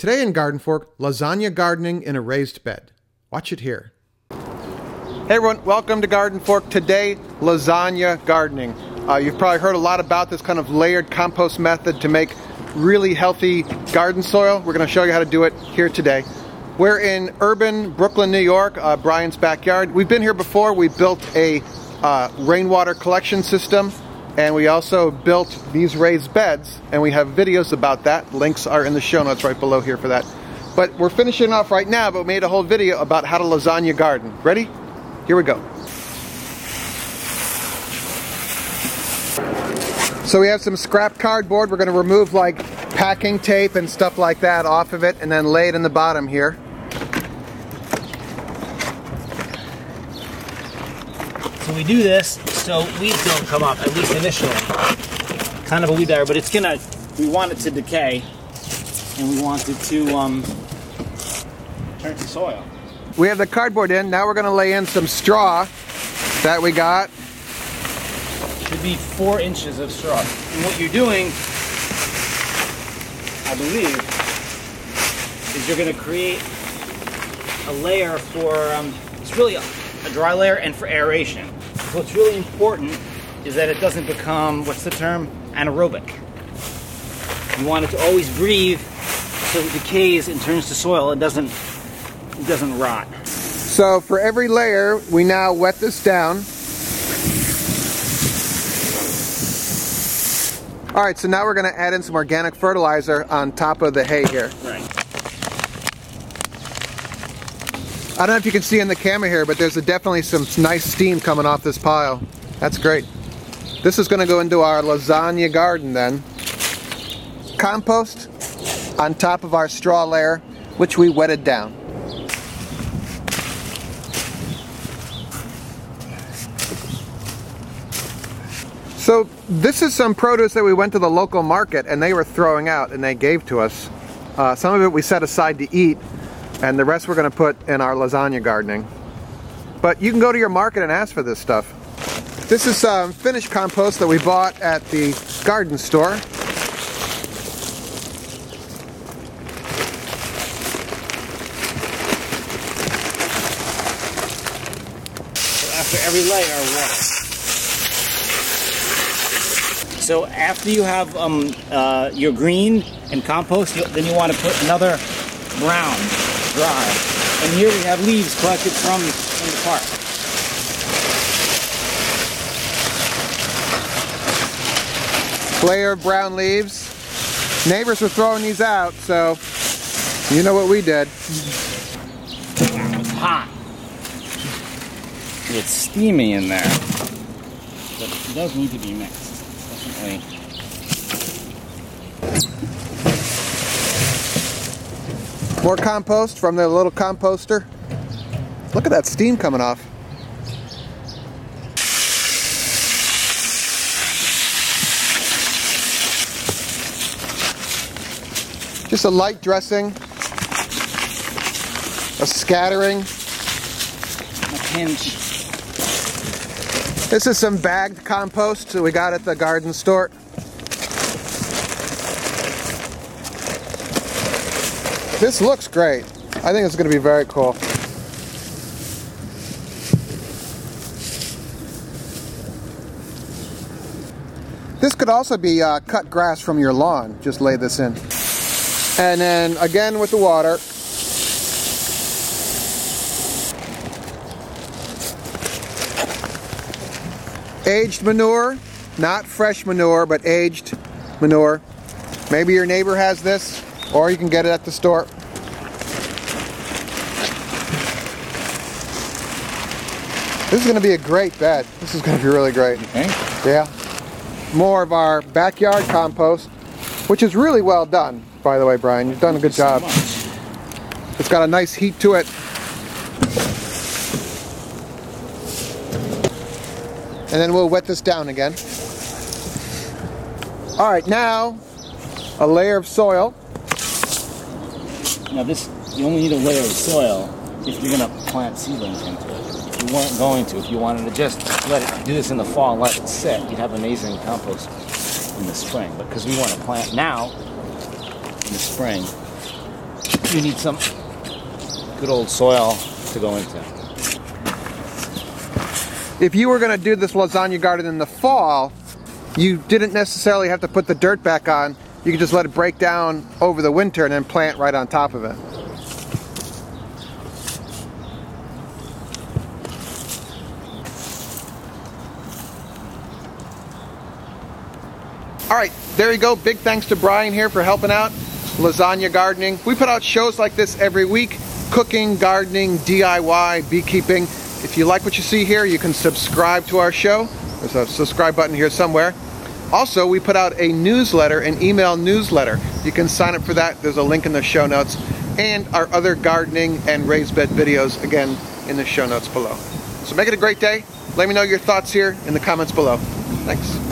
Today in Garden Fork, lasagna gardening in a raised bed. Watch it here. Hey everyone, welcome to Garden Fork. Today, lasagna gardening. Uh, you've probably heard a lot about this kind of layered compost method to make really healthy garden soil. We're going to show you how to do it here today. We're in urban Brooklyn, New York, uh, Brian's backyard. We've been here before. We built a uh, rainwater collection system and we also built these raised beds and we have videos about that. Links are in the show notes right below here for that. But we're finishing off right now, but we made a whole video about how to lasagna garden. Ready? Here we go. So we have some scrap cardboard. We're going to remove like packing tape and stuff like that off of it and then lay it in the bottom here. So we do this so weeds don't come up, at least initially. Kind of a weed barrier, but it's gonna, we want it to decay and we want it to um, turn to soil. We have the cardboard in. Now we're to lay in some straw that we got. Should be four inches of straw. And what you're doing, I believe, is you're to create a layer for, um, it's really a, dry layer and for aeration. So What's really important is that it doesn't become, what's the term? Anaerobic. You want it to always breathe so it decays and turns to soil. It doesn't, it doesn't rot. So for every layer, we now wet this down. All right, so now we're gonna add in some organic fertilizer on top of the hay here. Right. I don't know if you can see in the camera here, but there's definitely some nice steam coming off this pile. That's great. This is gonna go into our lasagna garden then. Compost on top of our straw layer, which we wetted down. So this is some produce that we went to the local market and they were throwing out and they gave to us. Uh, some of it we set aside to eat and the rest we're going to put in our lasagna gardening. But you can go to your market and ask for this stuff. This is some finished compost that we bought at the garden store. After every layer, of water. So after you have um, uh, your green and compost, you, then you want to put another brown, dry. And here we have leaves collected from, the park. Layer of brown leaves. Neighbors were throwing these out, so you know what we did. It's hot. It's steamy in there. But it does need to be mixed. Definitely. More compost from the little composter. Look at that steam coming off. Just a light dressing, a scattering. A pinch. This is some bagged compost that we got at the garden store. This looks great. I think it's going to be very cool. This could also be uh, cut grass from your lawn. Just lay this in. And then again with the water. Aged manure, not fresh manure, but aged manure. Maybe your neighbor has this, or you can get it at the store. This is going to be a great bed. This is going to be really great. Yeah. More of our backyard compost, which is really well done, by the way, Brian. You've done a good job. It's got a nice heat to it. And then we'll wet this down again. All right, now a layer of soil. Now this, you only need a layer of soil if you're gonna plant seedlings into it. If you weren't going to, if you wanted to just let it do this in the fall and let it sit, you'd have amazing compost in the spring. But because we want to plant now in the spring, you need some good old soil to go into. If you were going to do this lasagna garden in the fall, you didn't necessarily have to put the dirt back on. You can just let it break down over the winter and then plant right on top of it. All right, there you go. Big thanks to Brian here for helping out. Lasagna gardening. We put out shows like this every week cooking, gardening, DIY, beekeeping. If you like what you see here, you can subscribe to our show. There's a subscribe button here somewhere. Also, we put out a newsletter, an email newsletter. You can sign up for that. There's a link in the show notes. And our other gardening and raised bed videos, again, in the show notes below. So make it a great day. Let me know your thoughts here in the comments below. Thanks.